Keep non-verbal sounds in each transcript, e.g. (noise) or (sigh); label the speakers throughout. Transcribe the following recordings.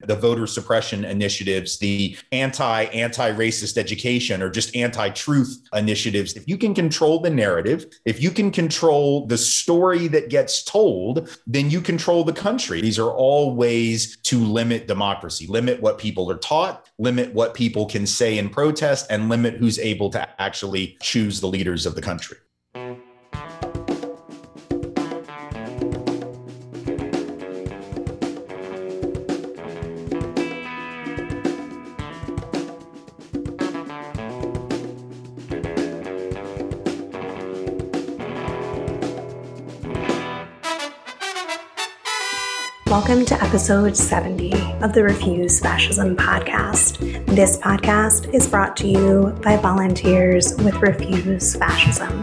Speaker 1: the voter suppression initiatives, the anti anti racist education, or just anti truth initiatives, if you can control the narrative, if you can control the story that gets told, then you control the country. These are all ways to limit democracy, limit what people are taught, limit what people can say in protest, and limit who's able to actually choose the leaders of the country.
Speaker 2: Episode 70 of the Refuse Fascism podcast. This podcast is brought to you by volunteers with Refuse Fascism.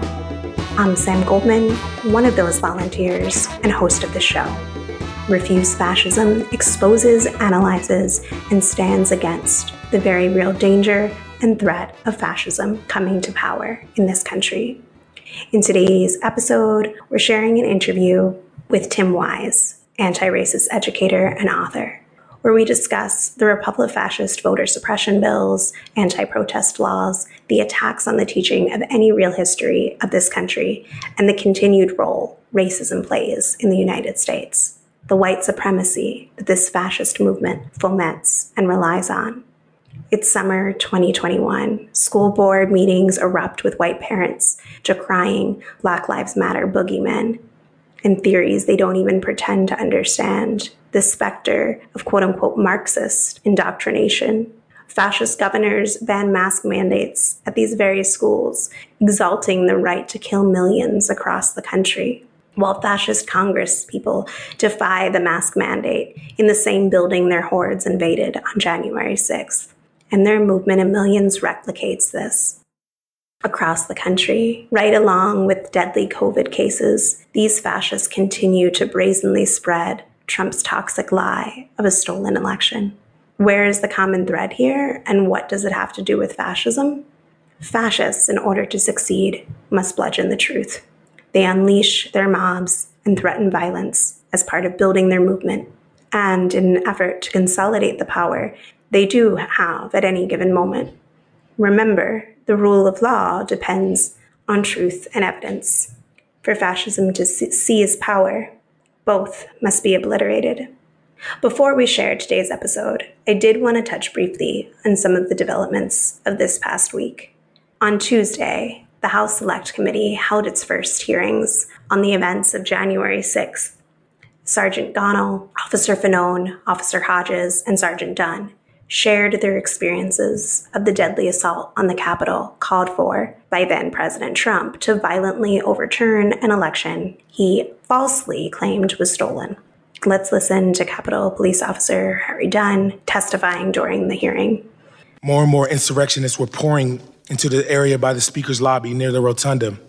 Speaker 2: I'm Sam Goldman, one of those volunteers and host of the show. Refuse Fascism exposes, analyzes, and stands against the very real danger and threat of fascism coming to power in this country. In today's episode, we're sharing an interview with Tim Wise, anti racist educator and author, where we discuss the Republic fascist voter suppression bills, anti protest laws, the attacks on the teaching of any real history of this country, and the continued role racism plays in the United States, the white supremacy that this fascist movement foments and relies on. It's summer 2021. School board meetings erupt with white parents decrying Black Lives Matter boogeymen and theories they don't even pretend to understand, the specter of quote unquote Marxist indoctrination. Fascist governors ban mask mandates at these various schools, exalting the right to kill millions across the country. While fascist Congress people defy the mask mandate in the same building their hordes invaded on January 6th. And their movement of millions replicates this across the country. Right along with deadly COVID cases, these fascists continue to brazenly spread Trump's toxic lie of a stolen election. Where is the common thread here, and what does it have to do with fascism? Fascists, in order to succeed, must bludgeon the truth. They unleash their mobs and threaten violence as part of building their movement. And in an effort to consolidate the power they do have at any given moment. Remember, the rule of law depends on truth and evidence. For fascism to seize power, both must be obliterated. Before we share today's episode, I did want to touch briefly on some of the developments of this past week. On Tuesday, the House Select Committee held its first hearings on the events of January 6th. Sergeant Gonell, Officer Fanone, Officer Hodges, and Sergeant Dunn shared their experiences of the deadly assault on the Capitol called for by then President Trump to violently overturn an election he falsely claimed was stolen. Let's listen to Capitol Police Officer Harry Dunn testifying during the hearing.
Speaker 3: More and more insurrectionists were pouring into the area by the Speaker's lobby near the rotunda,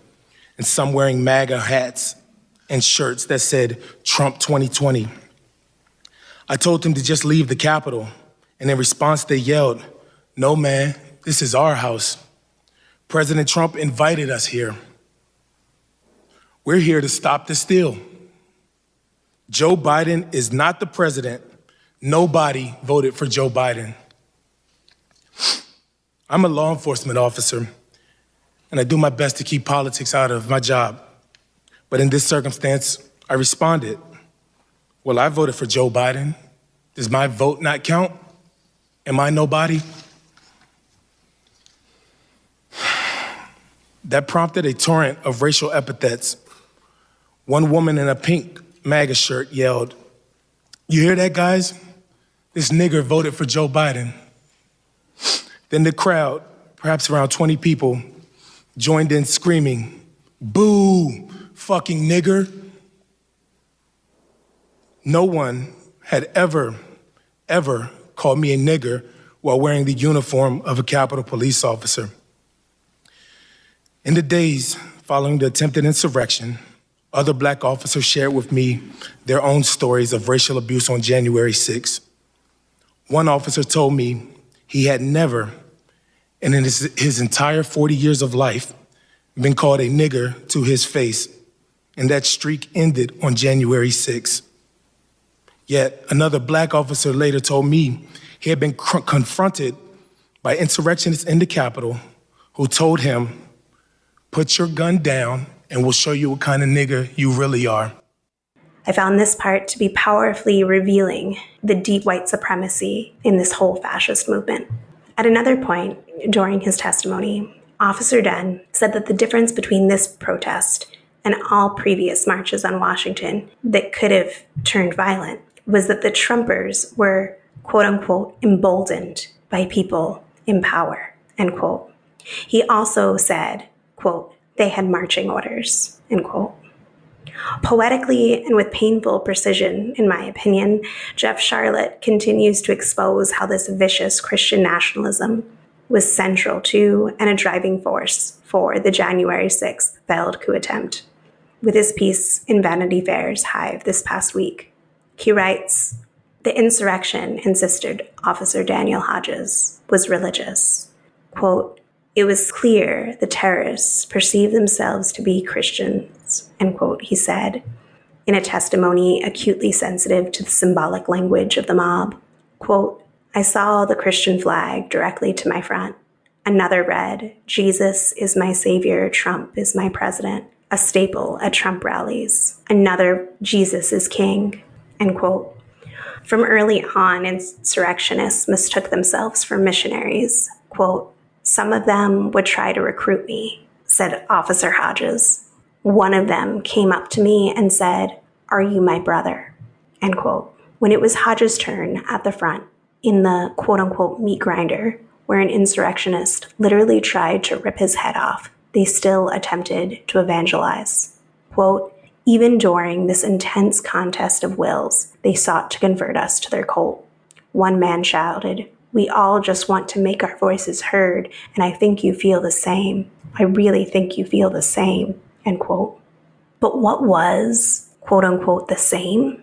Speaker 3: and some wearing MAGA hats and shirts that said Trump 2020. I told them to just leave the Capitol and in response, they yelled, No, man, this is our house. President Trump invited us here. We're here to stop the steal. Joe Biden is not the president. Nobody voted for Joe Biden. I'm a law enforcement officer, and I do my best to keep politics out of my job. But in this circumstance, I responded, Well, I voted for Joe Biden. Does my vote not count? Am I nobody? That prompted a torrent of racial epithets. One woman in a pink MAGA shirt yelled, You hear that, guys? This nigger voted for Joe Biden. Then the crowd, perhaps around 20 people, joined in screaming, Boo, fucking nigger. No one had ever, ever called me a nigger while wearing the uniform of a Capitol police officer. In the days following the attempted insurrection, other black officers shared with me their own stories of racial abuse on January 6. One officer told me he had never, and in his, his entire 40 years of life, been called a nigger to his face, and that streak ended on January 6. Yet another black officer later told me he had been confronted by insurrectionists in the Capitol who told him, Put your gun down and we'll show you what kind of nigger you really are.
Speaker 2: I found this part to be powerfully revealing the deep white supremacy in this whole fascist movement. At another point during his testimony, Officer Dunn said that the difference between this protest and all previous marches on Washington that could have turned violent was that the Trumpers were, quote unquote, emboldened by people in power, end quote. He also said, quote, they had marching orders, end quote. Poetically and with painful precision, in my opinion, Jeff Sharlet continues to expose how this vicious Christian nationalism was central to and a driving force for the January 6th failed coup attempt. With his piece in Vanity Fair's Hive this past week, he writes The insurrection, insisted Officer Daniel Hodges, was religious. Quote, it was clear the terrorists perceived themselves to be Christians, end quote, he said, in a testimony acutely sensitive to the symbolic language of the mob. Quote, I saw the Christian flag directly to my front. Another read, Jesus is my savior, Trump is my president, a staple at Trump rallies. Another, Jesus is king, end quote. From early on, insurrectionists mistook themselves for missionaries. Quote, some of them would try to recruit me, said Officer Hodges. One of them came up to me and said, Are you my brother? End quote. When it was Hodges' turn at the front, in the quote unquote meat grinder, where an insurrectionist literally tried to rip his head off, they still attempted to evangelize. Quote, even during this intense contest of wills, they sought to convert us to their cult. One man shouted, we all just want to make our voices heard, and I think you feel the same. I really think you feel the same, end quote. But what was, quote unquote, the same?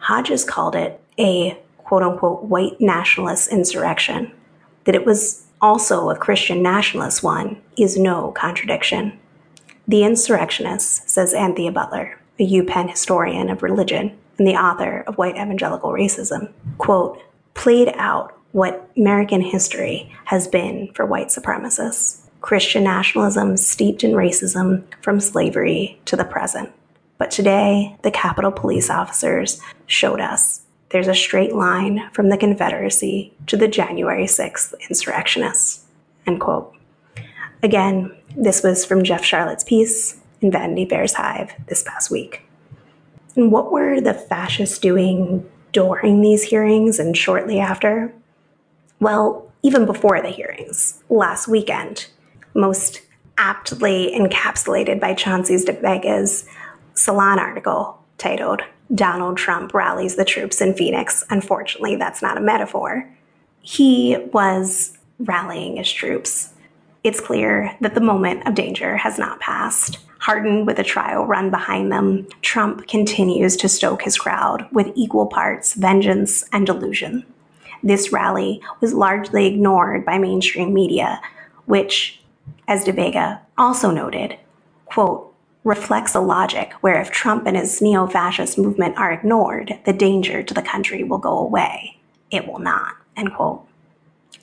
Speaker 2: Hodges called it a, quote unquote, white nationalist insurrection. That it was also a Christian nationalist one is no contradiction. The insurrectionists, says Anthea Butler, a UPenn historian of religion and the author of White Evangelical Racism, quote, played out what American history has been for white supremacists Christian nationalism steeped in racism from slavery to the present. But today, the Capitol police officers showed us there's a straight line from the Confederacy to the January 6th insurrectionists. End quote. Again, this was from Jeff Sharlet's piece in Vanity Fair's Hive this past week. And what were the fascists doing during these hearings and shortly after? Well, even before the hearings, last weekend, most aptly encapsulated by Chauncey de Vega's Salon article titled Donald Trump Rallies the Troops in Phoenix. Unfortunately, that's not a metaphor. He was rallying his troops. It's clear that the moment of danger has not passed. Hardened with a trial run behind them, Trump continues to stoke his crowd with equal parts vengeance and delusion this rally was largely ignored by mainstream media, which, as de Vega also noted, quote, reflects a logic where if Trump and his neo fascist movement are ignored, the danger to the country will go away. It will not, end quote.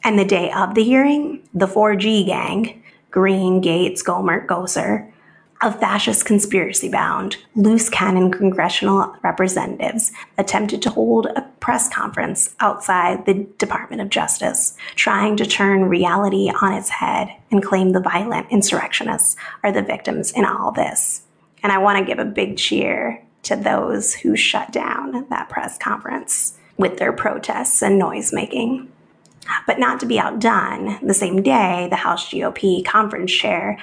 Speaker 2: And the day of the hearing, the 4G gang, Greene, Gaetz, Gohmert, Gosar, of fascist conspiracy bound, loose cannon congressional representatives attempted to hold a press conference outside the Department of Justice, trying to turn reality on its head and claim the violent insurrectionists are the victims in all this. And I want to give a big cheer to those who shut down that press conference with their protests and noise making. But not to be outdone, the same day, the House GOP conference chair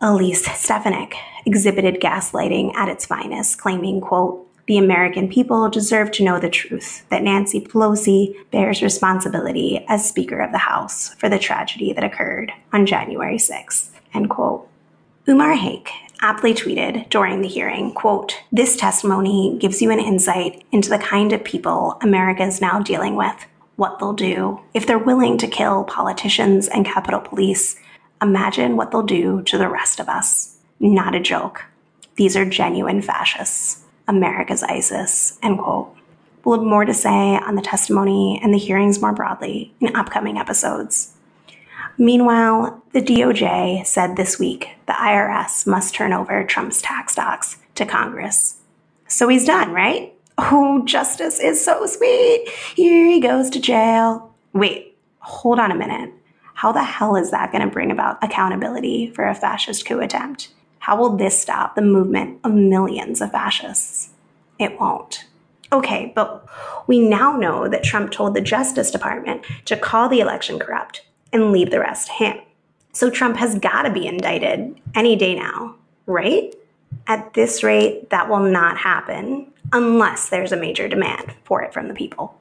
Speaker 2: Elise Stefanik exhibited gaslighting at its finest, claiming, quote, the American people deserve to know the truth that Nancy Pelosi bears responsibility as Speaker of the House for the tragedy that occurred on January 6th, end quote. Umair Haque aptly tweeted during the hearing, quote, This testimony gives you an insight into the kind of people America is now dealing with, what they'll do if they're willing to kill politicians and Capitol Police Imagine what they'll do to the rest of us. Not a joke. These are genuine fascists. America's ISIS. End quote. We'll have more to say on the testimony and the hearings more broadly in upcoming episodes. Meanwhile, the DOJ said this week the IRS must turn over Trump's tax docs to Congress. So he's done, right? Oh, justice is so sweet. Here he goes to jail. Wait, hold on a minute. How the hell is that going to bring about accountability for a fascist coup attempt? How will this stop the movement of millions of fascists? It won't. Okay, but we now know that Trump told the Justice Department to call the election corrupt and leave the rest him. So Trump has got to be indicted any day now, right? At this rate, that will not happen unless there's a major demand for it from the people.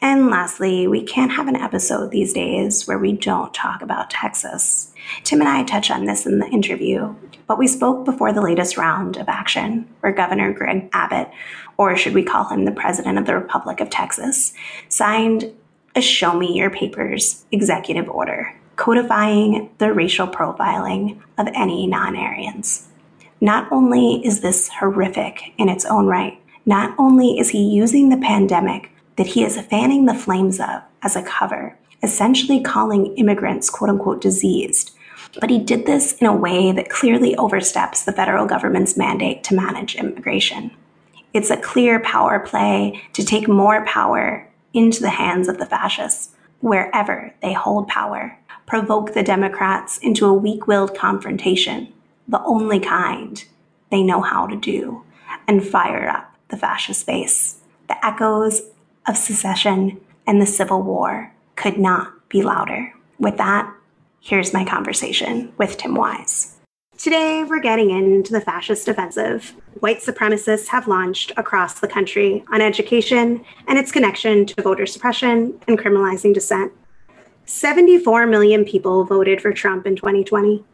Speaker 2: And lastly, we can't have an episode these days where we don't talk about Texas. Tim and I touched on this in the interview, but we spoke before the latest round of action where Governor Greg Abbott, or should we call him the President of the Republic of Texas, signed a Show Me Your Papers executive order codifying the racial profiling of any non Aryans. Not only is this horrific in its own right, not only is he using the pandemic that he is fanning the flames of as a cover, essentially calling immigrants quote unquote diseased, but he did this in a way that clearly oversteps the federal government's mandate to manage immigration. It's a clear power play to take more power into the hands of the fascists wherever they hold power, provoke the Democrats into a weak willed confrontation, the only kind they know how to do, and fire up the fascist base. The echoes of secession and the Civil War could not be louder. With that, here's my conversation with Tim Wise. Today, we're getting into the fascist offensive white supremacists have launched across the country on education and its connection to voter suppression and criminalizing dissent. 74 million people voted for Trump in 2020.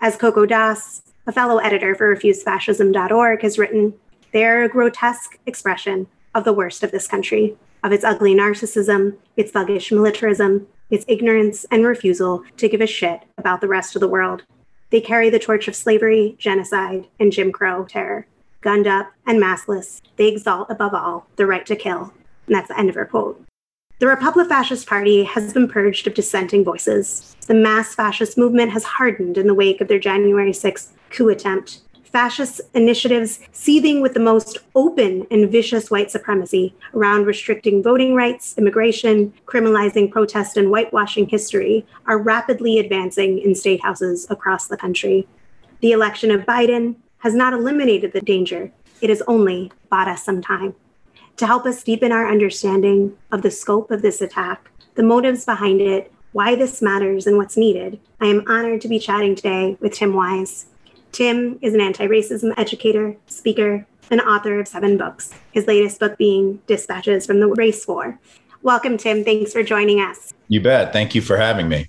Speaker 2: As Coco Das, a fellow editor for RefuseFascism.org, has written, they're a grotesque expression of the worst of this country, of its ugly narcissism, its thuggish militarism, its ignorance and refusal to give a shit about the rest of the world. They carry the torch of slavery, genocide, and Jim Crow terror. Gunned up and maskless, they exalt above all the right to kill. And that's the end of her quote. The Republic Fascist Party has been purged of dissenting voices. The mass fascist movement has hardened in the wake of their January 6th coup attempt fascist initiatives seething with the most open and vicious white supremacy around restricting voting rights, immigration, criminalizing protest, and whitewashing history are rapidly advancing in state houses across the country. The election of Biden has not eliminated the danger, it has only bought us some time. To help us deepen our understanding of the scope of this attack, the motives behind it, why this matters, and what's needed, I am honored to be chatting today with Tim Wise. Tim is an anti racism educator, speaker, and author of seven books, his latest book being Dispatches from the Race War. Welcome, Tim. Thanks for joining us.
Speaker 1: You bet. Thank you for having me.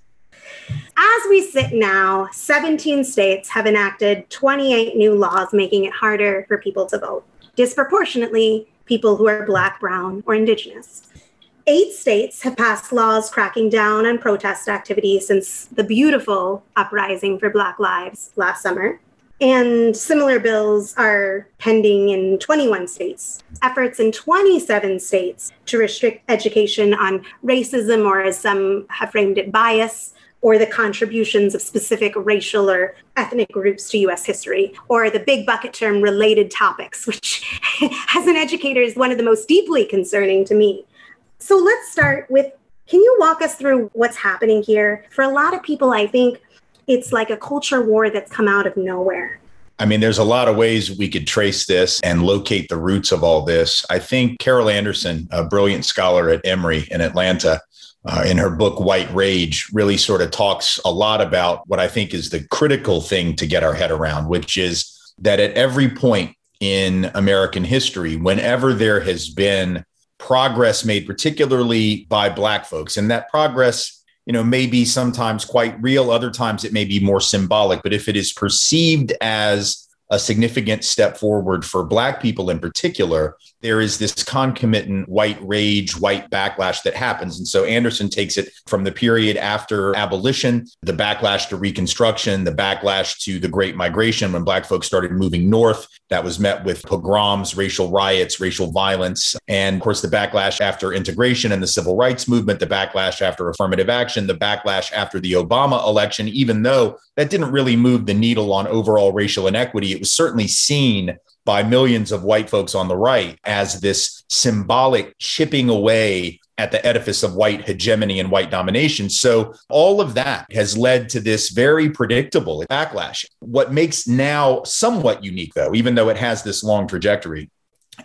Speaker 2: As we sit now, 17 states have enacted 28 new laws making it harder for people to vote, disproportionately, people who are Black, Brown, or Indigenous. Eight states have passed laws cracking down on protest activity since the beautiful uprising for Black Lives last summer. And similar bills are pending in 21 states. Efforts in 27 states to restrict education on racism, or as some have framed it, bias, or the contributions of specific racial or ethnic groups to US history, or the big bucket term related topics, (laughs) which, as an educator, is one of the most deeply concerning to me. So let's start with can you walk us through what's happening here? For a lot of people, I think it's like a culture war that's come out of nowhere.
Speaker 1: I mean, there's a lot of ways we could trace this and locate the roots of all this. I think Carol Anderson, a brilliant scholar at Emory in Atlanta, uh, in her book White Rage, really sort of talks a lot about what I think is the critical thing to get our head around, which is that at every point in American history, whenever there has been progress made, particularly by Black folks, and that progress you know, may be sometimes quite real. Other times it may be more symbolic. But if it is perceived as a significant step forward for Black people in particular, there is this concomitant white rage, white backlash that happens. And so Anderson takes it from the period after abolition, the backlash to Reconstruction, the backlash to the Great Migration when Black folks started moving north. That was met with pogroms, racial riots, racial violence. And of course, the backlash after integration and the civil rights movement, the backlash after affirmative action, the backlash after the Obama election, even though that didn't really move the needle on overall racial inequity, it was certainly seen by millions of white folks on the right as this symbolic chipping away at the edifice of white hegemony and white domination. So, all of that has led to this very predictable backlash. What makes now somewhat unique, though, even though it has this long trajectory,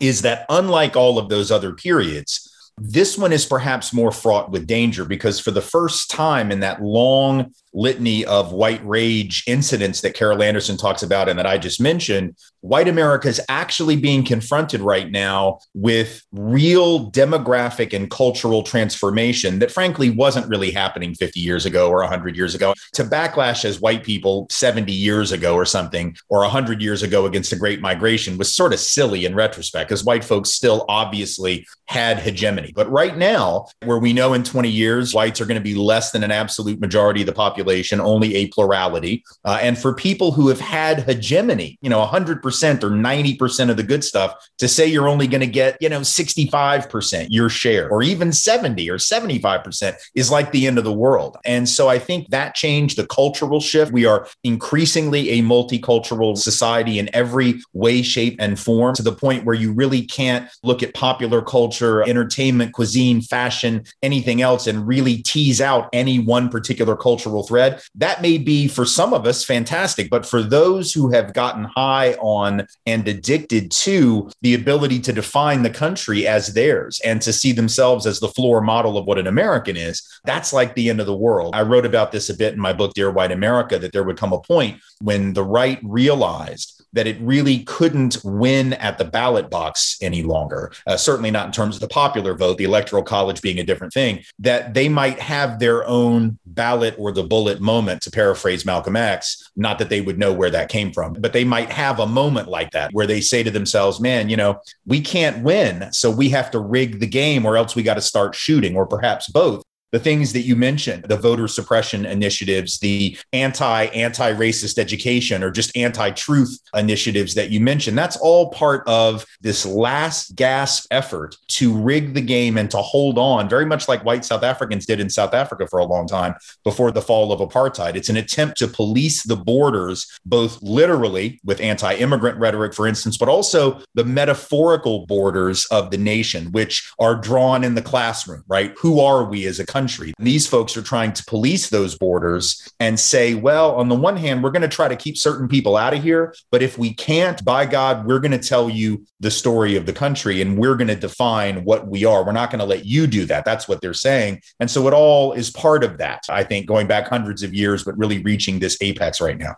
Speaker 1: is that unlike all of those other periods, this one is perhaps more fraught with danger because for the first time in that long litany of white rage incidents that Carol Anderson talks about and that I just mentioned, white America is actually being confronted right now with real demographic and cultural transformation that frankly wasn't really happening 50 years ago or 100 years ago. To backlash as white people 70 years ago or something, or 100 years ago against the Great Migration was sort of silly in retrospect because white folks still obviously had hegemony. But right now, where we know in 20 years, whites are going to be less than an absolute majority of the population population, only a plurality. Uh, and for people who have had hegemony, you know, 100% or 90% of the good stuff, to say you're only going to get, you know, 65% your share or even 70 or 75% is like the end of the world. And so I think that changed the cultural shift. We are increasingly a multicultural society in every way, shape, and form to the point where you really can't look at popular culture, entertainment, cuisine, fashion, anything else, and really tease out any one particular cultural thread. That may be for some of us fantastic, but for those who have gotten high on and addicted to the ability to define the country as theirs and to see themselves as the floor model of what an American is, that's like the end of the world. I wrote about this a bit in my book, Dear White America, that there would come a point when the right realized that it really couldn't win at the ballot box any longer, uh, certainly not in terms of the popular vote, the electoral college being a different thing, that they might have their own ballot or the bullet moment, to paraphrase Malcolm X. Not that they would know where that came from, but they might have a moment like that where they say to themselves, man, you know, we can't win. So we have to rig the game or else we got to start shooting, or perhaps both the things that you mentioned the voter suppression initiatives the anti anti racist education or just anti truth initiatives that you mentioned that's all part of this last gasp effort to rig the game and to hold on very much like white south africans did in south africa for a long time before the fall of apartheid. It's an attempt to police the borders both literally with anti-immigrant rhetoric for instance but also the metaphorical borders of the nation which are drawn in the classroom right? Who are we as a country country. These folks are trying to police those borders and say, well, on the one hand, we're going to try to keep certain people out of here. But if we can't, by God, we're going to tell you the story of the country and we're going to define what we are. We're not going to let you do that. That's what they're saying. And so it all is part of that, I think, going back hundreds of years, but really reaching this apex right now.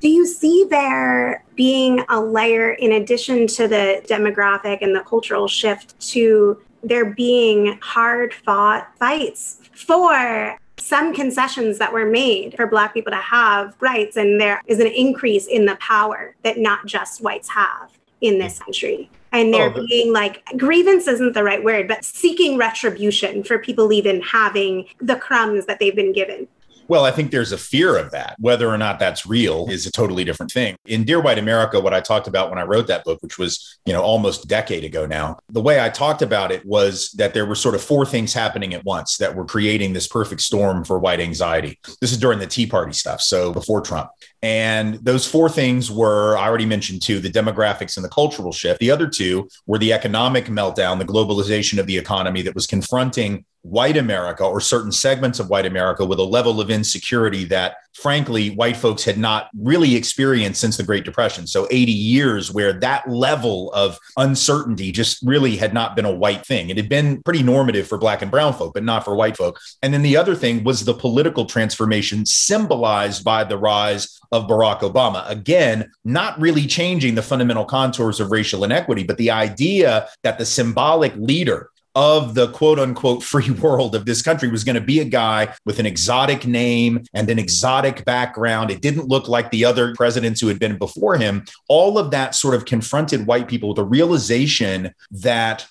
Speaker 2: Do you see there being a layer in addition to the demographic and the cultural shift to there being hard fought fights for some concessions that were made for Black people to have rights, and there is an increase in the power that not just whites have in this country. And there oh, being like grievance isn't the right word, but seeking retribution for people even having the crumbs that they've been given.
Speaker 1: Well, I think there's a fear of that. Whether or not that's real is a totally different thing. In Dear White America, what I talked about when I wrote that book, which was, you know, almost a decade ago now, the way I talked about it was that there were sort of four things happening at once that were creating this perfect storm for white anxiety. This is during the Tea Party stuff, so before Trump. And those four things were, I already mentioned two, the demographics and the cultural shift. The other two were the economic meltdown, the globalization of the economy that was confronting white America or certain segments of white America with a level of insecurity that, frankly, white folks had not really experienced since the Great Depression. So, 80 years where that level of uncertainty just really had not been a white thing. It had been pretty normative for black and brown folk, but not for white folk. And then the other thing was the political transformation symbolized by the rise of Barack Obama. Again, not really changing the fundamental contours of racial inequity, but the idea that the symbolic leader of the quote unquote (laughs) free world of this country was going to be a guy with an exotic name and an exotic background. It didn't look like the other presidents who had been before him. All of that sort of confronted white people with a realization that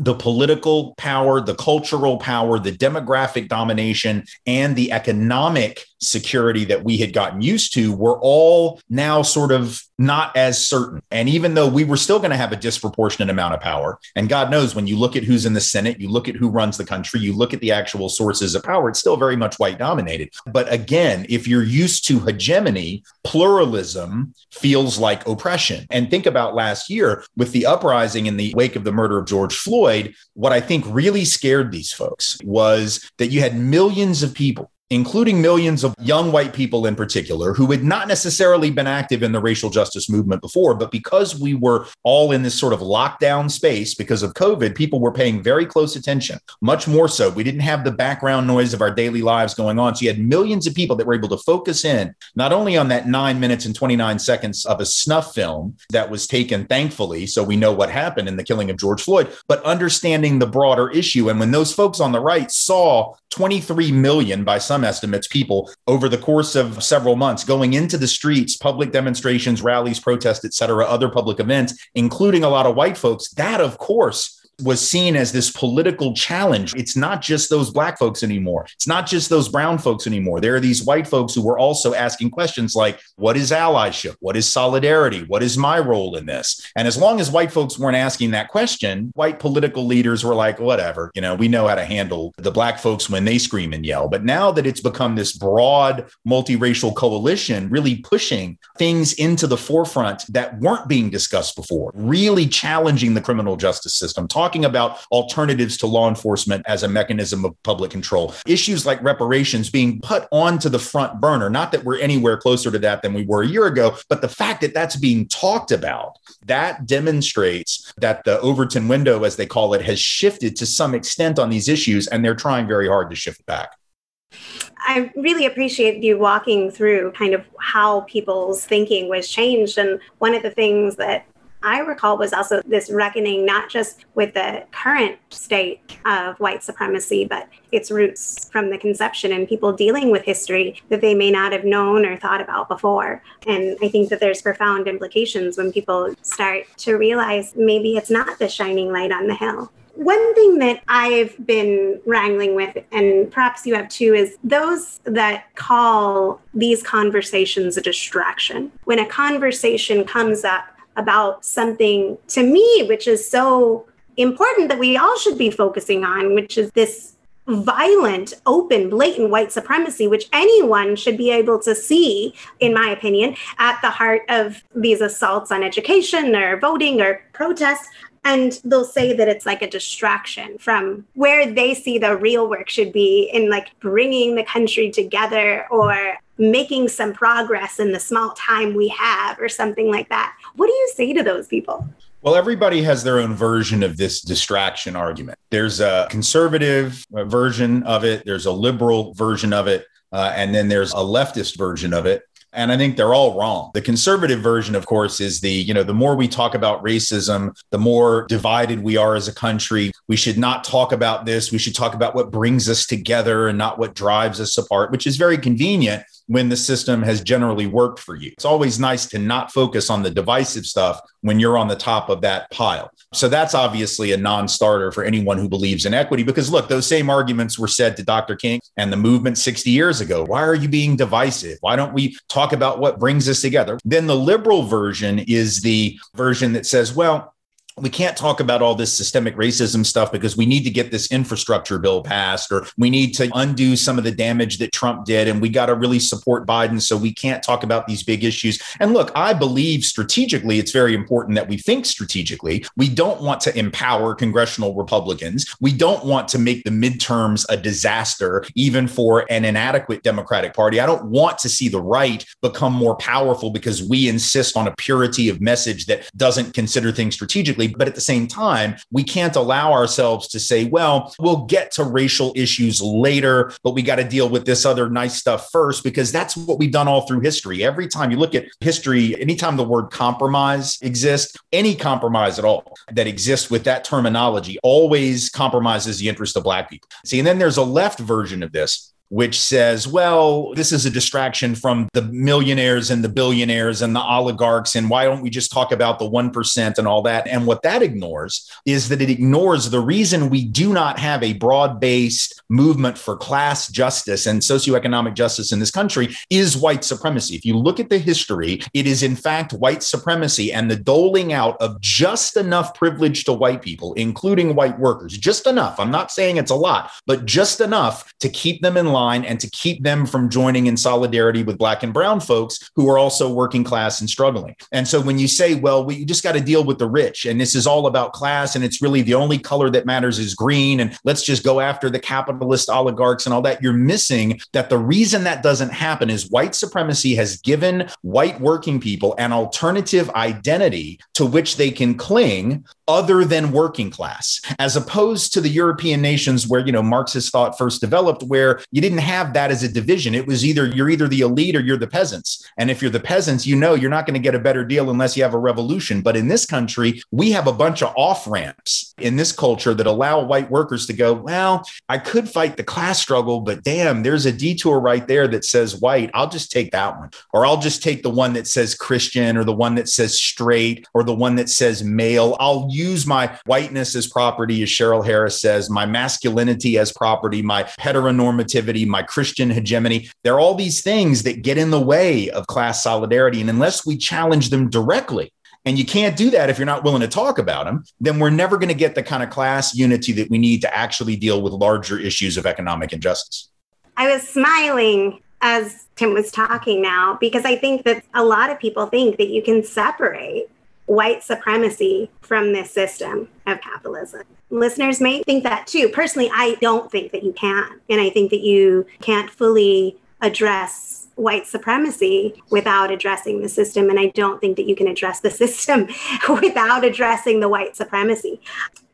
Speaker 1: the political power, the cultural power, the demographic domination, and the economic security that we had gotten used to were all now sort of not as certain. And even though we were still going to have a disproportionate amount of power, and God knows when you look at who's in the Senate, you look at who runs the country, you look at the actual sources of power, it's still very much white dominated. But again, if you're used to hegemony, pluralism feels like oppression. And think about last year with the uprising in the wake of the murder of George Floyd, what I think really scared these folks was that you had millions of people including millions of young white people in particular, who had not necessarily been active in the racial justice movement before. But because we were all in this sort of lockdown space because of COVID, people were paying very close attention, much more so. We didn't have the background noise of our daily lives going on. So you had millions of people that were able to focus in not only on that nine minutes and 29 seconds of a snuff film that was taken, thankfully, so we know what happened in the killing of George Floyd, but understanding the broader issue. And when those folks on the right saw 23 million by some estimates people over the course of several months going into the streets public demonstrations rallies protests et cetera other public events including a lot of white folks that of course was seen as this political challenge. It's not just those black folks anymore. It's not just those brown folks anymore. There are these white folks who were also asking questions like, what is allyship? What is solidarity? What is my role in this? And as long as white folks weren't asking that question, white political leaders were like, whatever, you know, we know how to handle the black folks when they scream and yell. But now that it's become this broad multiracial coalition, really pushing things into the forefront that weren't being discussed before, really challenging the criminal justice system, talking talking about alternatives to law enforcement as a mechanism of public control. Issues like reparations being put onto the front burner, not that we're anywhere closer to that than we were a year ago, but the fact that that's being talked about, that demonstrates that the Overton window, as they call it, has shifted to some extent on these issues, and they're trying very hard to shift back.
Speaker 2: I really appreciate you walking through kind of how people's thinking was changed. And one of the things that I recall was also this reckoning, not just with the current state of white supremacy, but its roots from the conception and people dealing with history that they may not have known or thought about before. And I think that there's profound implications when people start to realize maybe it's not the shining light on the hill. One thing that I've been wrangling with, and perhaps you have too, is those that call these conversations a distraction. When a conversation comes up about something to me, which is so important that we all should be focusing on, which is this violent, open, blatant white supremacy, which anyone should be able to see, in my opinion, at the heart of these assaults on education or voting or protests. And they'll say that it's like a distraction from where they see the real work should be in like bringing the country together or making some progress in the small time we have or something like that. What do you say to those people?
Speaker 1: Well, everybody has their own version of this distraction argument. There's a conservative uh, version of it, there's a liberal version of it, uh, and then there's a leftist version of it. And I think they're all wrong. The conservative version, of course, is the, you know, the more we talk about racism, the more divided we are as a country. We should not talk about this. We should talk about what brings us together and not what drives us apart, which is very convenient when the system has generally worked for you. It's always nice to not focus on the divisive stuff when you're on the top of that pile. So that's obviously a non starter for anyone who believes in equity because look, those same arguments were said to Dr. King and the movement 60 years ago. Why are you being divisive? Why don't we talk about what brings us together? Then the liberal version is the version that says, well, we can't talk about all this systemic racism stuff because we need to get this infrastructure bill passed or we need to undo some of the damage that Trump did and we got to really support Biden so we can't talk about these big issues. And look, I believe strategically it's very important that we think strategically. We don't want to empower congressional Republicans. We don't want to make the midterms a disaster even for an inadequate Democratic Party. I don't want to see the right become more powerful because we insist on a purity of message that doesn't consider things strategically But at the same time, we can't allow ourselves to say, well, we'll get to racial issues later, but we got to deal with this other nice stuff first, because that's what we've done all through history. Every time you look at history, anytime the word compromise exists, any compromise at all that exists with that terminology always compromises the interest of Black people. See, and then there's a left version of this which says, well, this is a distraction from the millionaires and the billionaires and the oligarchs. And why don't we just talk about the 1% and all that? And what that ignores is that it ignores the reason we do not have a broad based movement for class justice and socioeconomic justice in this country is white supremacy. If you look at the history, it is in fact white supremacy and the doling out of just enough privilege to white people, including white workers, just enough. I'm not saying it's a lot, but just enough to keep them in line line and to keep them from joining in solidarity with black and brown folks who are also working class and struggling. And so when you say, well, we just got to deal with the rich and this is all about class and it's really the only color that matters is green and let's just go after the capitalist oligarchs and all that, you're missing that the reason that doesn't happen is white supremacy has given white working people an alternative identity to which they can cling other than working class, as opposed to the European nations where, you know, Marxist thought first developed, where you didn't have that as a division. It was either you're either the elite or you're the peasants. And if you're the peasants, you know you're not going to get a better deal unless you have a revolution. But in this country, we have a bunch of off ramps in this culture that allow white workers to go, well, I could fight the class struggle, but damn, there's a detour right there that says white. I'll just take that one. Or I'll just take the one that says Christian or the one that says straight or the one that says male. I'll use my whiteness as property, as Cheryl Harris says, my masculinity as property, my heteronormativity, my Christian hegemony. There are all these things that get in the way of class solidarity. And unless we challenge them directly, and you can't do that if you're not willing to talk about them, then we're never going to get the kind of class unity that we need to actually deal with larger issues of economic injustice.
Speaker 2: I was smiling as Tim was talking now because I think that a lot of people think that you can separate white supremacy from this system of capitalism. Listeners may think that too. Personally, I don't think that you can. And I think that you can't fully address white supremacy without addressing the system. And I don't think that you can address the (laughs) system without addressing the white supremacy.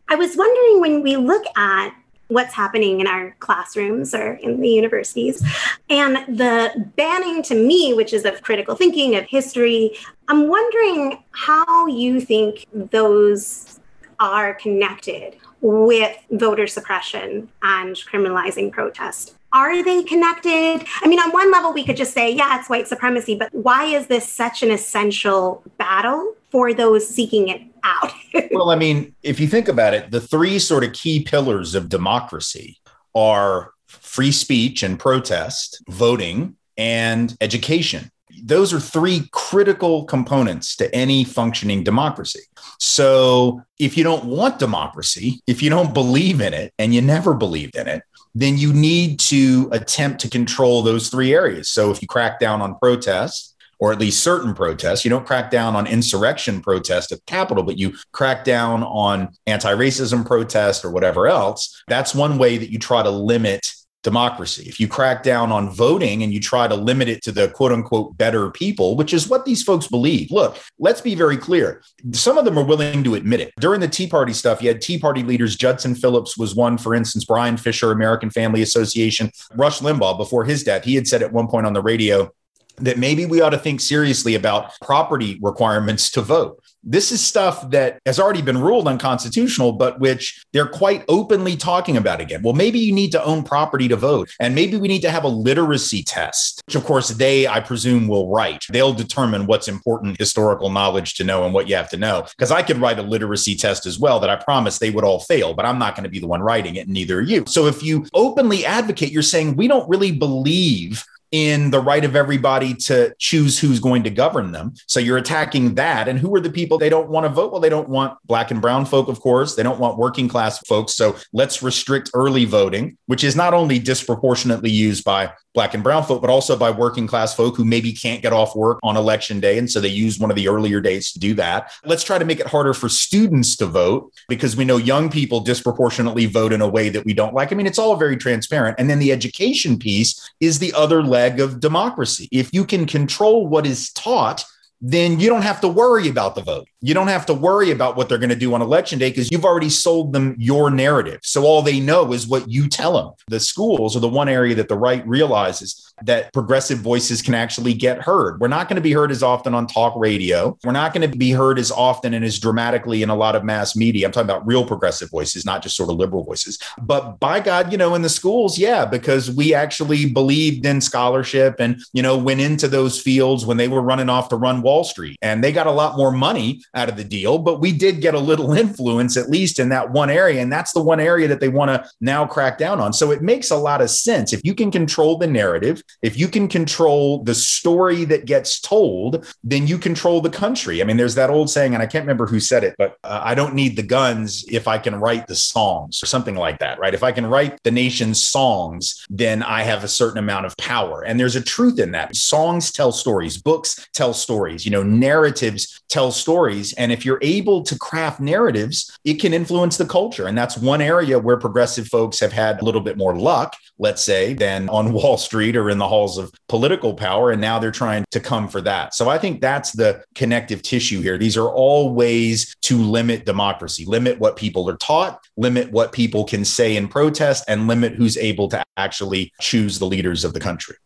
Speaker 2: I was wondering when we look at what's happening in our classrooms or in the universities. And the banning to me, which is of critical thinking, of history, I'm wondering how you think those are connected with voter suppression and criminalizing protest. Are they connected? I mean, on one level, we could just say, yeah, it's white supremacy, but why is this such an essential battle for those seeking it out? (laughs)
Speaker 1: well, I mean, if you think about it, the three sort of key pillars of democracy are free speech and protest, voting, and education those are three critical components to any functioning democracy. So if you don't want democracy, if you don't believe in it and you never believed in it, then you need to attempt to control those three areas. So if you crack down on protests, or at least certain protests. You don't crack down on insurrection protest at the Capitol, but you crack down on anti racism protest or whatever else. That's one way that you try to limit democracy. If you crack down on voting and you try to limit it to the quote unquote better people, which is what these folks believe. Look, let's be very clear. Some of them are willing to admit it. During the Tea Party stuff, you had Tea Party leaders. Judson Phillips was one, for instance, Bryan Fischer, American Family Association, Rush Limbaugh, before his death, he had said at one point on the radio, that maybe we ought to think seriously about property requirements to vote. This is stuff that has already been ruled unconstitutional, but which they're quite openly talking about again. Well, maybe you need to own property to vote, and maybe we need to have a literacy test, which of course they, I presume, will write. They'll determine what's important historical knowledge to know and what you have to know. Because I could write a literacy test as well that I promise they would all fail, but I'm not going to be the one writing it, neither are you. So if you openly advocate, you're saying we don't really believe in the right of everybody to choose who's going to govern them. So you're attacking that. And who are the people they don't want to vote? Well, they don't want black and brown folk, of course. They don't want working class folks. So let's restrict early voting, which is not only disproportionately used by black and brown folk, but also by working class folk who maybe can't get off work on election day. And so they use one of the earlier dates to do that. Let's try to make it harder for students to vote because we know young people disproportionately vote in a way that we don't like. I mean, it's all very transparent. And then the education piece is the other leg of democracy. If you can control what is taught, then you don't have to worry about the vote. You don't have to worry about what they're going to do on election day because you've already sold them your narrative. So all they know is what you tell them. The schools are the one area that the right realizes that progressive voices can actually get heard. We're not going to be heard as often on talk radio. We're not going to be heard as often and as dramatically in a lot of mass media. I'm talking about real progressive voices, not just sort of liberal voices. But by God, you know, in the schools, yeah, because we actually believed in scholarship and, you know, went into those fields when they were running off to run Wall Street. And they got a lot more money out of the deal, but we did get a little (laughs) influence, at least in that one area. And that's the one area that they want to now crack down on. So it makes a lot of sense. If you can control the narrative, if you can control the story that gets told, then you control the country. I mean, there's that old saying, and I can't remember who said it, but uh, I don't need the guns if I can write the songs or something like that, right? If I can write the nation's songs, then I have a certain amount of power. And there's a truth in that. Songs tell stories, books tell stories, you know, narratives tell stories. And if you're able to craft narratives, it can influence the culture. And that's one area where progressive folks have had a little bit more luck, let's say, than on Wall Street or in the halls of political power. And now they're trying to come for that. So I think that's the connective tissue here. These are all ways to limit democracy, limit what people are taught, limit what people can say in protest, and limit who's able to actually choose the leaders of the country.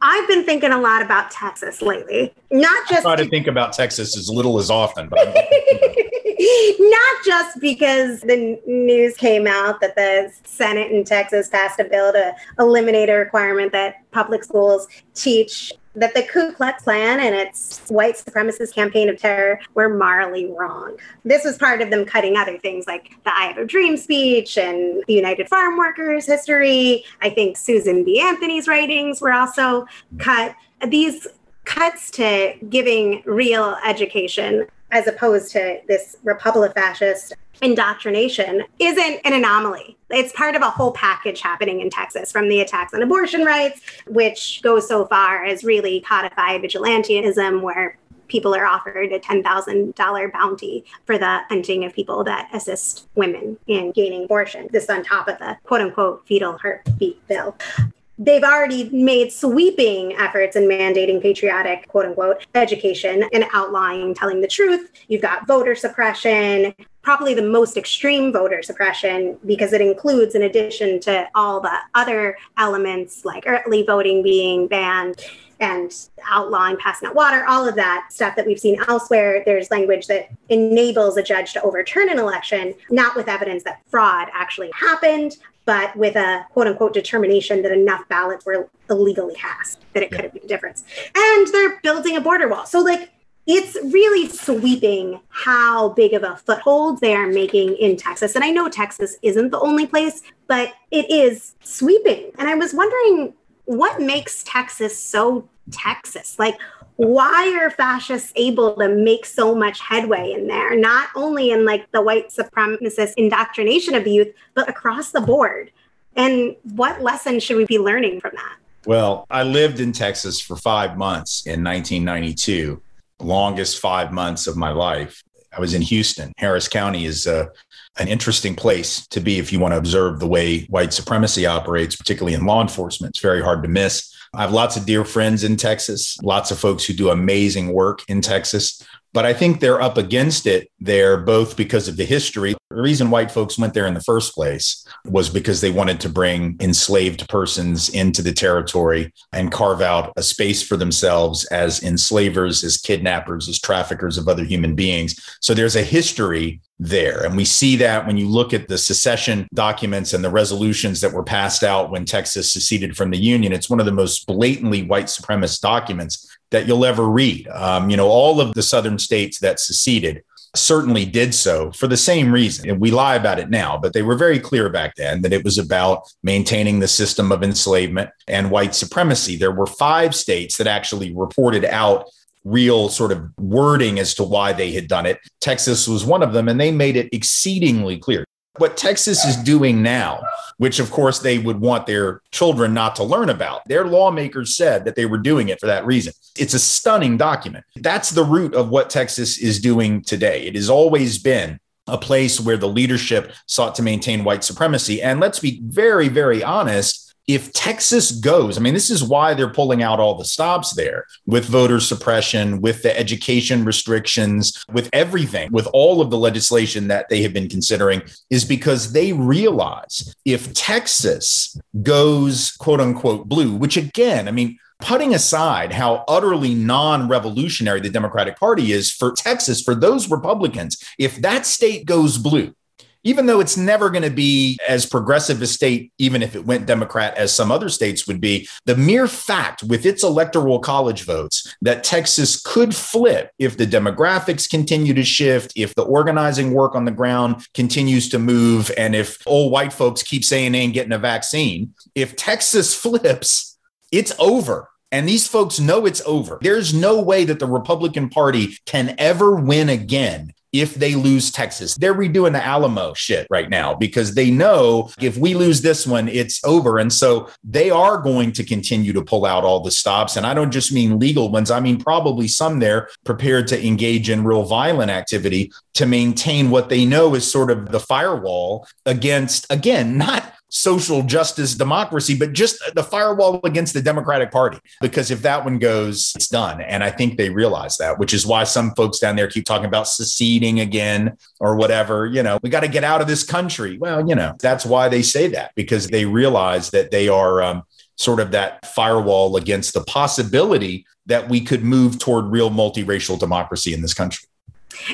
Speaker 2: I've been thinking a lot about Texas lately. Not just
Speaker 1: I try to think about Texas as little as often, but (laughs)
Speaker 2: not just because the news came out that the Senate in Texas passed a bill to eliminate a requirement that public schools teach that the Ku Klux Klan and its white supremacist campaign of terror were morally wrong. This was part of them cutting other things like the I Have a Dream speech and the United Farm Workers history. I think Susan B. Anthony's writings were also cut. These cuts to giving real education as opposed to this Republic fascist indoctrination isn't an anomaly. It's part of a whole package happening in Texas from the attacks on abortion rights, which goes so far as really codify vigilantism, where people are offered a $10,000 bounty for the hunting of people that assist women in gaining abortion. This on top of the quote unquote fetal heartbeat bill they've already made sweeping efforts in mandating patriotic quote unquote education and outlawing telling the truth. You've got voter suppression, probably the most extreme voter suppression because it includes, in addition to all the other elements like early voting being banned and outlawing passing out water, all of that stuff that we've seen elsewhere. There's language that enables a judge to overturn an election, not with evidence that fraud actually happened, but with a quote unquote determination that enough ballots were illegally cast that it could have made a difference. And they're building a border wall. So, like, it's really sweeping how big of a foothold they are making in Texas. And I know Texas isn't the only place, but it is sweeping. And I was wondering what makes Texas so Texas? Like, why are fascists able to make so much headway in there? Not only in like the white supremacist indoctrination of youth but across the board. And what lessons should we be learning from that?
Speaker 1: Well i lived in texas for five months in 1992 longest five months of my life i was in houston. Harris county is uh, an interesting place to be if you want to observe the way white supremacy operates particularly in law enforcement. It's very hard to miss. I have lots of dear friends in Texas, lots of folks who do amazing work in Texas. But I think they're up against it there both because of the history. The reason white folks went there in the first place was because they wanted to bring enslaved persons into the territory and carve out a space for themselves as enslavers, as kidnappers, as traffickers of other human beings. So there's a history there. And we see that when you look at the secession documents and the resolutions that were passed out when Texas seceded from the Union. It's one of the most blatantly white supremacist documents that you'll ever read. Um, you know, all of the southern states that seceded certainly did so for the same reason. And we lie about it now, but they were very clear back then that it was about maintaining the system of enslavement and white supremacy. There were five states that actually reported out real sort of wording as to why they had done it. Texas was one of them, and they made it exceedingly clear. What Texas is doing now, which of course they would want their children not to learn about, their lawmakers said that they were doing it for that reason. It's a stunning document. That's the root of what Texas is doing today. It has always been a place where the leadership sought to maintain white supremacy. And let's be very, very honest if Texas goes, I mean, this is why they're pulling out all the stops there with voter suppression, with the education restrictions, with everything, with all of the legislation that they have been considering, is because they realize if Texas goes quote unquote blue, which again, I mean, putting aside how utterly non revolutionary the Democratic Party is for Texas, for those Republicans, if that state goes blue, even though it's never going to be as progressive a state, even if it went Democrat as some other states would be, the mere fact with its electoral college votes that Texas could flip if the demographics continue to shift, if the organizing work on the ground continues to move, and if old white folks keep saying they ain't getting a vaccine, if Texas flips, it's over. And these folks know it's over. There's no way that the Republican Party can ever win again if they lose Texas. They're redoing the Alamo shit right now because they know if we lose this one, it's over. And so they are going to continue to pull out all the stops. And I don't just mean legal ones, I mean, probably some there prepared to engage in real violent activity to maintain what they know is sort of the firewall against, again, not social justice democracy, but just the firewall against the Democratic Party. Because if that one goes, it's done. And I think they realize that, which is why some folks down there keep talking about seceding again or whatever. You know, we got to get out of this country. Well, you know, that's why they say that because they realize that they are um, sort of that firewall against the possibility that we could move toward real multiracial democracy in this country.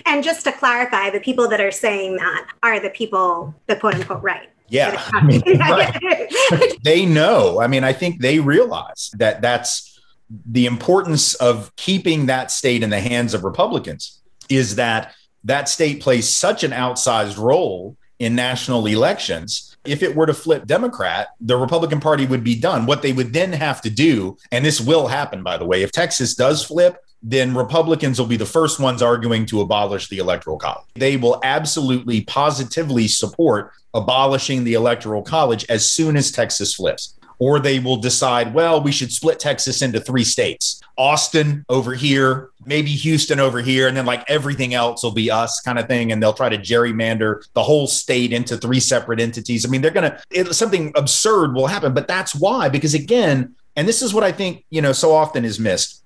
Speaker 2: And just to clarify, the people that are saying that are the people, the quote unquote right.
Speaker 1: Yeah. (laughs) I mean, right. (laughs) they know. I mean, I think they realize that that's the importance of keeping that state in the hands of Republicans is that that state plays such an outsized role in national elections. If it were to flip Democrat, the Republican Party would be done. What they would then have to do, and this will happen, by the way, if Texas does flip, then Republicans will be the first ones arguing to abolish the Electoral College. They will absolutely, positively support abolishing the Electoral College as soon as Texas flips. Or they will decide, well, we should split Texas into three states Austin over here, maybe Houston over here, and then like everything else will be us kind of thing. And they'll try to gerrymander the whole state into three separate entities. I mean, they're going to, something absurd will happen. But that's why, because again, and this is what I think, you know, so often is missed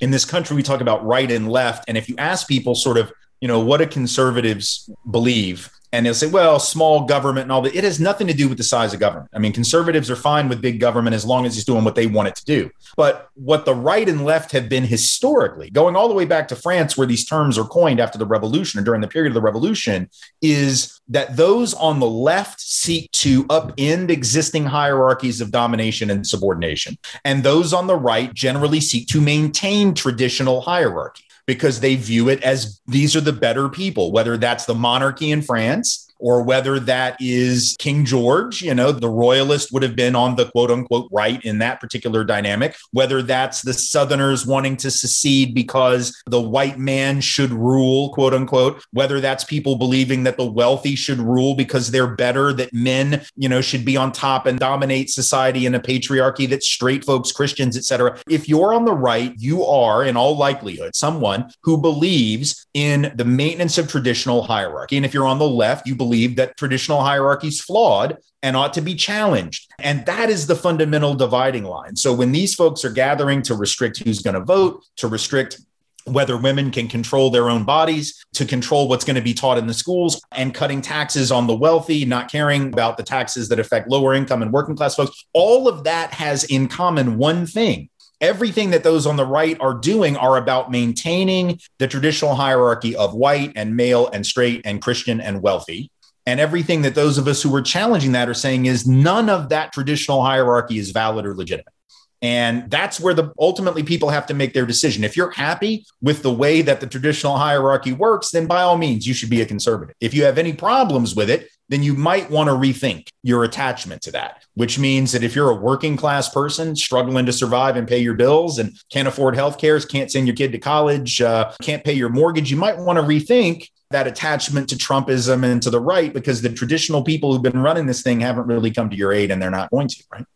Speaker 1: in this country, we talk about right and left. And if you ask people sort of, you know, what do conservatives believe? And they'll say, well, small government and all that. It has nothing to do with the size of government. I mean, conservatives are fine with big government as long as it's doing what they want it to do. But what the right and left have been historically, going all the way back to France, where these terms are coined after the revolution or during the period of the revolution, is that those on the left seek to upend existing hierarchies of domination and subordination. And those on the right generally seek to maintain traditional hierarchy because they view it as these are the better people, whether that's the monarchy in France or whether that is King George, you know, the royalist would have been on the quote unquote right in that particular dynamic, whether that's the Southerners wanting to secede because the white man should rule, quote unquote, whether that's people believing that the wealthy should rule because they're better, that men, you know, should be on top and dominate society in a patriarchy, that straight folks, Christians, etc. If you're on the right, you are in all likelihood someone who believes in the maintenance of traditional hierarchy. And if you're on the left, you believe that traditional hierarchy is flawed and ought to be challenged. And that is the fundamental dividing line. So when these folks are gathering to restrict who's going to vote, to restrict whether women can control their own bodies, to control what's going to be taught in the schools, and cutting taxes on the wealthy, not caring about the taxes that affect lower income and working class folks. All of that has in common one thing everything that those on the right are doing are about maintaining the traditional hierarchy of white and male and straight and Christian and wealthy. And everything that those of us who are challenging that are saying is none of that traditional hierarchy is valid or legitimate. And that's where the ultimately people have to make their decision. If you're happy with the way that the traditional hierarchy works, then by all means, you should be a conservative. If you have any problems with it, then you might want to rethink your attachment to that, which means that if you're a working class person struggling to survive and pay your bills and can't afford health care, can't send your kid to college, uh, can't pay your mortgage, you might want to rethink that attachment to Trumpism and to the right because the traditional people who've been running this thing haven't really come to your aid and they're not going to, right?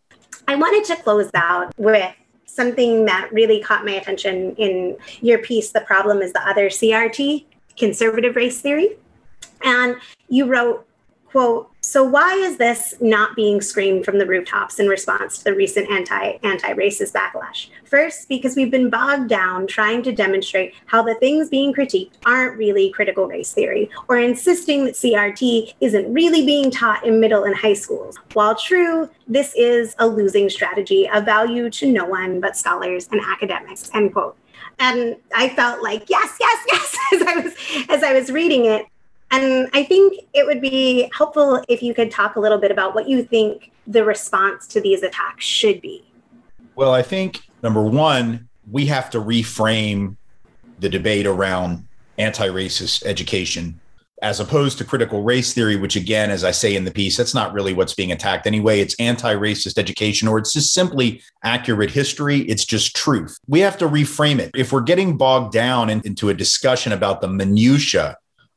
Speaker 2: I wanted to close out with something that really caught my attention in your piece The Problem is the Other CRT, Conservative Race Theory. And you wrote, quote, So why is this not being screamed from the rooftops in response to the recent anti anti-racist backlash? First, because we've been bogged down trying to demonstrate how the things being critiqued aren't really critical race theory, or insisting that CRT isn't really being taught in middle and high schools. While true, this is a losing strategy of value to no one but scholars and academics. End quote and I felt like yes, yes, yes (laughs) as I was as I was reading it. And I think it would be helpful if you could talk a little bit about what you think the response to these attacks should be.
Speaker 1: Well, I think number one, we have to reframe the debate around anti racist education as opposed to critical race theory, which, again, as I say in the piece, that's not really what's being attacked anyway. It's anti racist education, or it's just simply accurate history. It's just truth. We have to reframe it. If we're getting bogged down in, into a discussion about the minutiae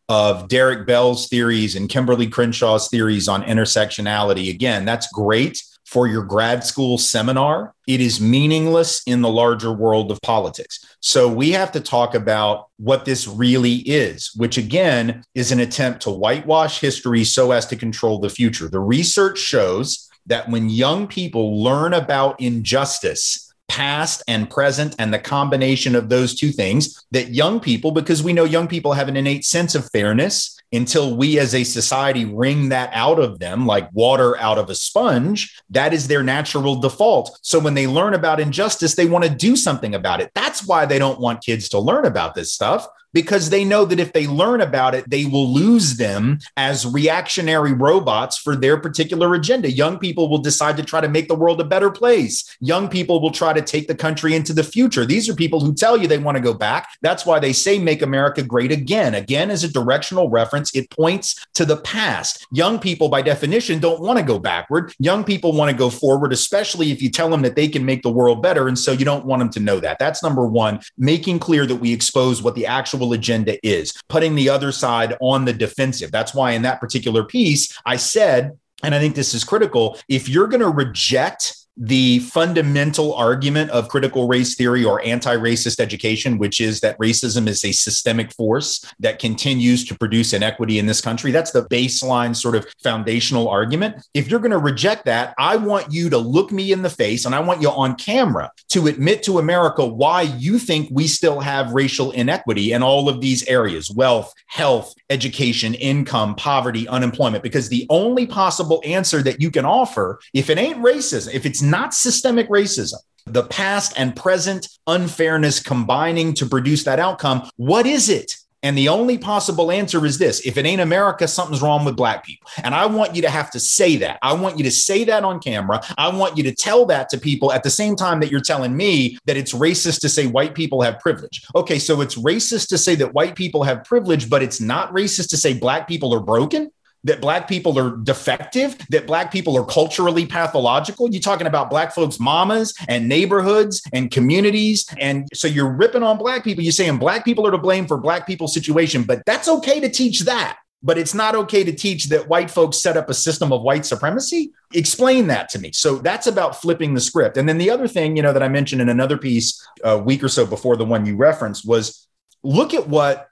Speaker 1: of Derek Bell's theories and Kimberlé Crenshaw's theories on intersectionality, again, that's great for your grad school seminar, it is meaningless in the larger world of politics. So we have to talk about what this really is, which again is an attempt to whitewash history so as to control the future. The research shows that when young people learn about injustice, past and present and the combination of those two things that young people because we know young people have an innate sense of fairness until we as a society wring that out of them like water out of a sponge that is their natural default. So when they learn about injustice they want to do something about it. That's why they don't want kids to learn about this stuff because they know that if they learn about it, they will lose them as reactionary robots for their particular agenda. Young people will decide to try to make the world a better place. Young people will try to take the country into the future. These are people who tell you they want to go back. That's why they say make America great again. Again, as a directional reference, it points to the past. Young people, by definition, don't want to go backward. Young people want to go forward, especially if you tell them that they can make the world better. And so you don't want them to know that. That's number one, making clear that we expose what the actual actual agenda is, putting the other side on the defensive. That's why in that particular piece, I said, and I think this is critical, if you're going to reject the fundamental argument of critical race theory or anti racist education, which is that racism is a systemic force that continues to produce inequity in this country. That's the baseline sort of foundational argument. If you're going to reject that, I want you to look me in the face and I want you on camera to admit to America why you think we still have racial inequity in all of these areas wealth, health, education, income, poverty, unemployment. Because the only possible answer that you can offer, if it ain't racism, if it's not systemic racism, the past and present unfairness combining to produce that outcome. What is it? And the only possible answer is this if it ain't America, something's wrong with Black people. And I want you to have to say that. I want you to say that on camera. I want you to tell that to people at the same time that you're telling me that it's racist to say white people have privilege. Okay, so it's racist to say that white people have privilege, but it's not racist to say Black people are broken that black people are defective, that black people are culturally pathological. You're talking about black folks' mamas and neighborhoods and communities. And so you're ripping on black people. You're saying black people are to blame for black people's situation, but that's okay to teach that. But it's not okay to teach that white folks set up a system of white supremacy. Explain that to me. So that's about flipping the script. And then the other thing, you know, that I mentioned in another piece a week or so before the one you referenced was look at what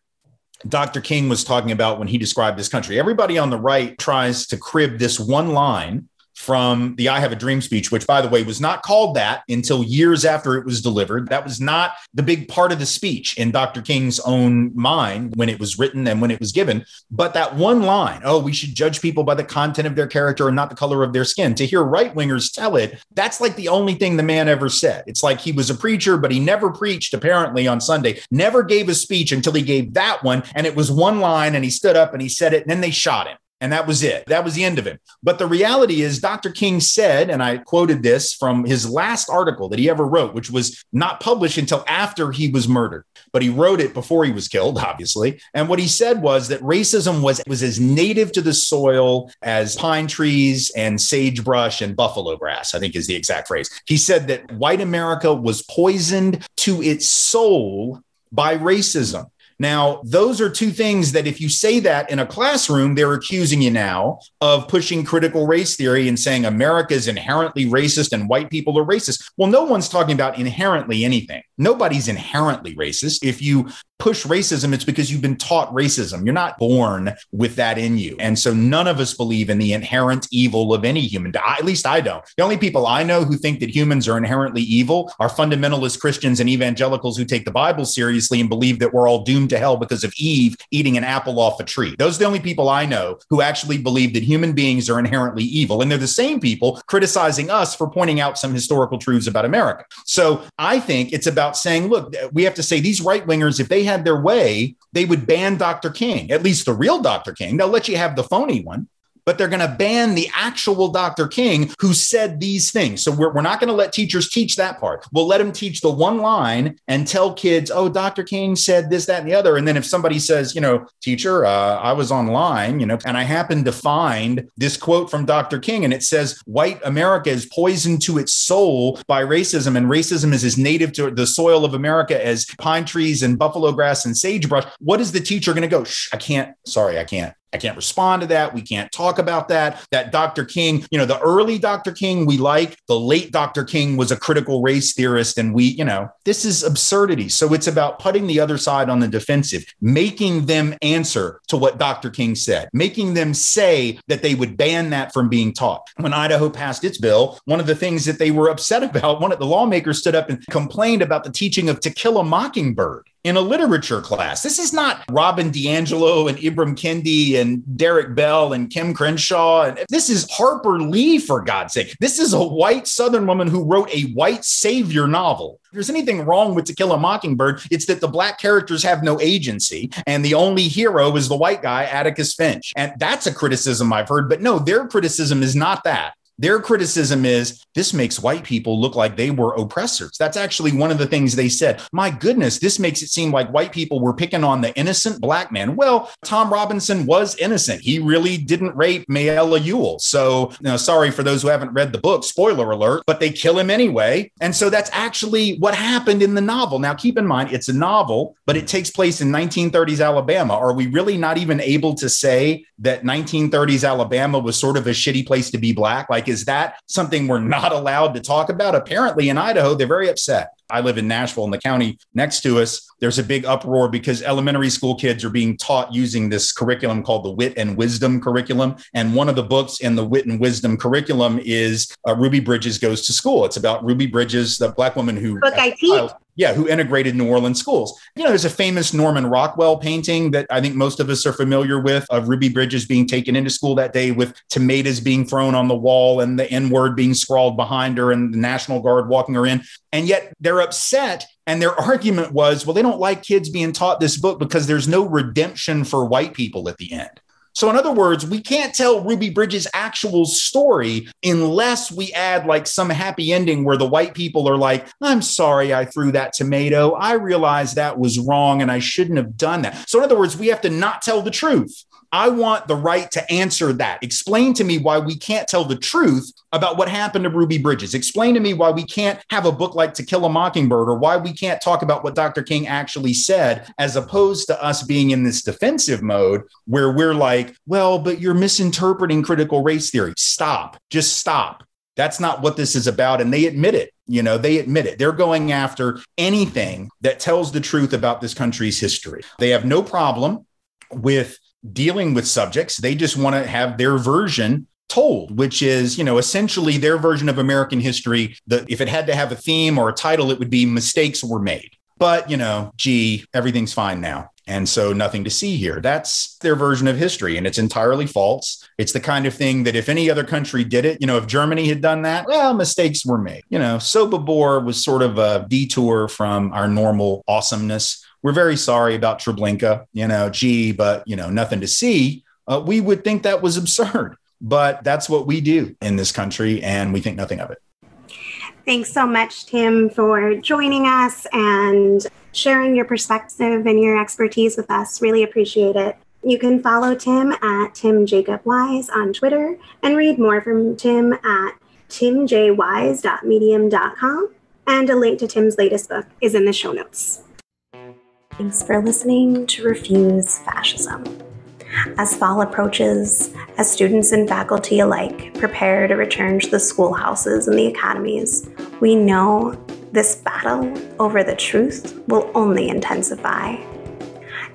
Speaker 1: Dr. King was talking about when he described this country. Everybody on the right tries to crib this one line from the I Have a Dream speech, which, by the way, was not called that until years after it was delivered. That was not the big part of the speech in Dr. King's own mind when it was written and when it was given. But that one line, oh, we should judge people by the content of their character and not the color of their skin. To hear right wingers tell it, that's like the only thing the man ever said. It's like he was a preacher, but he never preached, apparently, on Sunday, never gave a speech until he gave that one. And it was one line, and he stood up and he said it, and then they shot him. And that was it. That was the end of him. But the reality is, Dr. King said, and I quoted this from his last article that he ever wrote, which was not published until after he was murdered, but he wrote it before he was killed, obviously. And what he said was that racism was, was as native to the soil as pine trees and sagebrush and buffalo grass, I think is the exact phrase. He said that white America was poisoned to its soul by racism. Now, those are two things that if you say that in a classroom, they're accusing you now of pushing critical race theory and saying America is inherently racist and white people are racist. Well, no one's talking about inherently anything. Nobody's inherently racist. If you push racism, it's because you've been taught racism. You're not born with that in you. And so none of us believe in the inherent evil of any human. At least I don't. The only people I know who think that humans are inherently evil are fundamentalist Christians and evangelicals who take the Bible seriously and believe that we're all doomed to hell because of Eve eating an apple off a tree. Those are the only people I know who actually believe that human beings are inherently evil. And they're the same people criticizing us for pointing out some historical truths about America. So I think it's about saying, look, we have to say these right wingers, if they had their way, they would ban Dr. King, at least the real Dr. King. They'll let you have the phony one but they're going to ban the actual Dr. King who said these things. So we're, we're not going to let teachers teach that part. We'll let them teach the one line and tell kids, oh, Dr. King said this, that, and the other. And then if somebody says, you know, teacher, uh, I was online, you know, and I happened to find this quote from Dr. King, and it says, white America is poisoned to its soul by racism, and racism is as native to the soil of America as pine trees and buffalo grass and sagebrush. What is the teacher going to go? Shh, I can't. Sorry, I can't. I can't respond to that. We can't talk about that. That Dr. King, you know, the early Dr. King we like, the late Dr. King was a critical race theorist. And we, you know, this is absurdity. So it's about putting the other side on the defensive, making them answer to what Dr. King said, making them say that they would ban that from being taught. When Idaho passed its bill, one of the things that they were upset (laughs) about, one of the lawmakers stood up and complained about the teaching of To Kill a Mockingbird in a literature class. This is not Robin DiAngelo and Ibram Kendi and Derek Bell and Kim Crenshaw. And this is Harper Lee, for God's sake. This is a white Southern woman who wrote a white savior novel. If there's anything wrong with To Kill a Mockingbird, it's that the black characters have no agency, and the only hero is the white guy, Atticus Finch. And that's a criticism I've heard. But no, their criticism is not that. Their criticism is this makes white people look like they were oppressors. That's actually one of the things they said. My goodness, this makes it seem like white people were picking on the innocent black man. Well, Tom Robinson was innocent. He really didn't rape Mayella Ewell. So, you know, sorry for those who haven't read the book, spoiler alert, but they kill him anyway. And so that's actually what happened in the novel. Now, keep in mind, it's a novel, but it takes place in 1930s Alabama. Are we really not even able to say that 1930s Alabama was sort of a shitty place to be black? Like, is that something we're not allowed to talk about? Apparently, in Idaho, they're very upset. I live in Nashville in the county next to us. There's a big uproar because elementary school kids are being taught using this curriculum called the Wit and Wisdom curriculum. And one of the books in the Wit and Wisdom curriculum is uh, Ruby Bridges Goes to School. It's about Ruby Bridges, the black woman who.
Speaker 2: Book I teach
Speaker 1: yeah, who integrated New Orleans schools. You know, there's a famous Norman Rockwell painting that I think most of us are familiar with of Ruby Bridges being taken into school that day with tomatoes being thrown on the wall and the N word being scrawled behind her and the National Guard walking her in. And yet they're upset. And their argument was, well, they don't like kids being taught this book because there's no redemption for white people at the end. So, in other words, we can't tell Ruby Bridges' actual story unless we add like some happy ending where the white people are like, I'm sorry I threw that tomato. I realized that was wrong and I shouldn't have done that. So, in other words, we have to not tell the truth. I want the right to answer that. Explain to me why we can't tell the truth about what happened to Ruby Bridges. Explain to me why we can't have a book like To Kill a Mockingbird or why we can't talk about what Dr. King actually said, as opposed to us being in this defensive mode where we're like, well, but you're misinterpreting critical race theory. Stop. Just stop. That's not what this is about. And they admit it. You know, they admit it. They're going after anything that tells the truth about this country's history. They have no problem with dealing with subjects. They just want to have their version told, which is, you know, essentially their version of American history. That if it had to have a theme or a title, it would be mistakes were made. But, you know, gee, everything's fine now. And so nothing to see here. That's their version of history. And it's entirely false. It's the kind of thing that if any other country did it, you know, if Germany had done that, well, mistakes were made. You know, Sobibor was sort of a detour from our normal awesomeness we're very sorry about Treblinka, you know, gee, but, you know, nothing to see. Uh, we would think that was (laughs) absurd, but that's what we do in this country, and we think nothing of it.
Speaker 2: Thanks so much, Tim, for joining us and sharing your perspective and your expertise with us. Really appreciate it. You can follow Tim at Tim Jacob Wise on Twitter and read more from Tim at timjwise.medium.com. And a link to Tim's latest book is in the show notes. Thanks for listening to Refuse Fascism. As fall approaches, as students and faculty alike prepare to return to the schoolhouses and the academies, we know this battle over the truth will only intensify.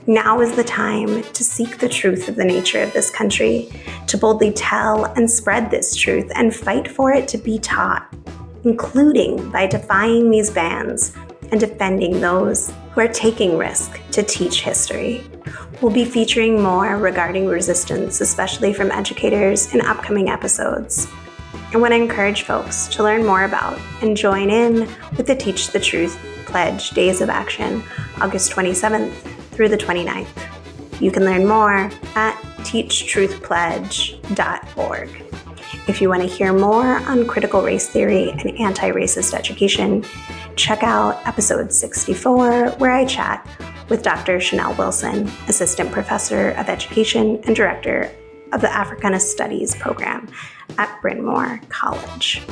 Speaker 2: Now is the time to seek the truth of the nature of this country, to boldly tell and spread this truth and fight for it to be taught, including by defying these bans and defending those who are taking risk to teach history. We'll be featuring more regarding resistance, especially from educators, in upcoming episodes. I want to encourage folks to learn more about and join in with the Teach the Truth Pledge Days of Action, August 27th through the 29th. You can learn more at teachtruthpledge.org. If you want to hear more on critical race theory and anti racist education, check out episode 64, where I chat with Dr. Chanelle Wilson, Assistant Professor of Education and Director of the Africana Studies program at Bryn Mawr College.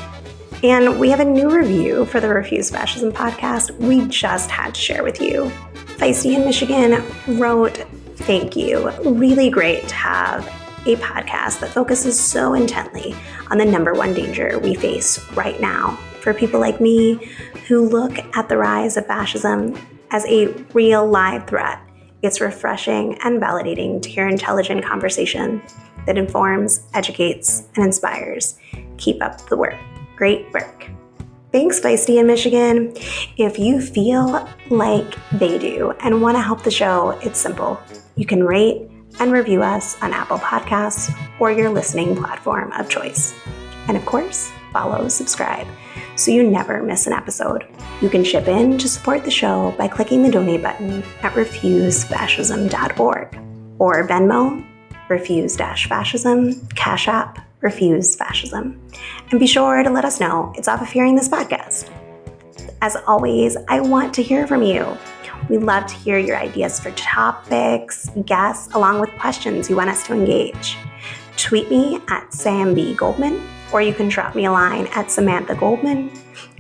Speaker 2: And we have a new review for the Refuse Fascism podcast we just had to share with you. Feisty in Michigan wrote, Thank you. Really great to have a podcast that focuses so intently on the number one danger we face right now for people like me who look at the rise of fascism as a real live threat. It's refreshing and validating to hear intelligent conversation that informs, educates, and inspires. Keep up the work. Great work. Thanks, Feisty in Michigan. If you feel like they do and want to help the show, it's simple. You can rate and review us on Apple Podcasts or your listening platform of choice. And of course, follow, subscribe so you never miss an episode. You can chip in to support the show by clicking the donate button at refusefascism.org or Venmo, refuse fascism, Cash App, refuse fascism. And be sure to let us know it's off of hearing this podcast. As always, I want to hear from you. We love to hear your ideas for topics, guests, along with questions you want us to engage. Tweet me at Sam B. Goldman, or you can drop me a line at Samantha Goldman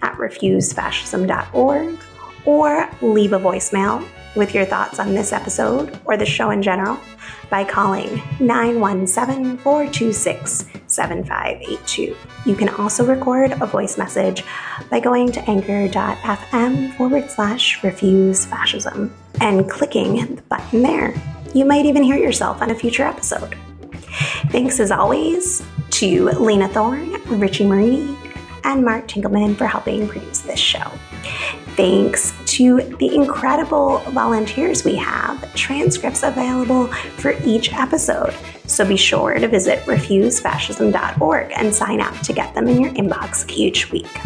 Speaker 2: at refusefascism.org, or leave a voicemail with your thoughts on this episode or the show in general by calling 917 426 7582. You can also record a voice message by going to anchor.fm forward slash refuse fascism and clicking the button there. You might even hear yourself on a future episode. Thanks as always to Lena Thorne, Richie Marini, and Mark Tinkelman for helping produce this show. Thanks to the incredible volunteers we have, transcripts available for each episode. So be sure to visit refusefascism.org and sign up to get them in your inbox each week.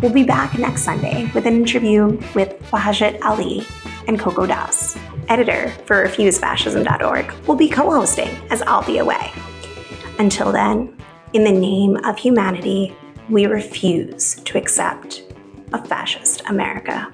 Speaker 2: We'll be back next Sunday with an interview with Wajahat Ali and Coco Das. Editor for refusefascism.org will be co hosting as I'll be away. Until then, in the name of humanity, we refuse to accept a fascist America.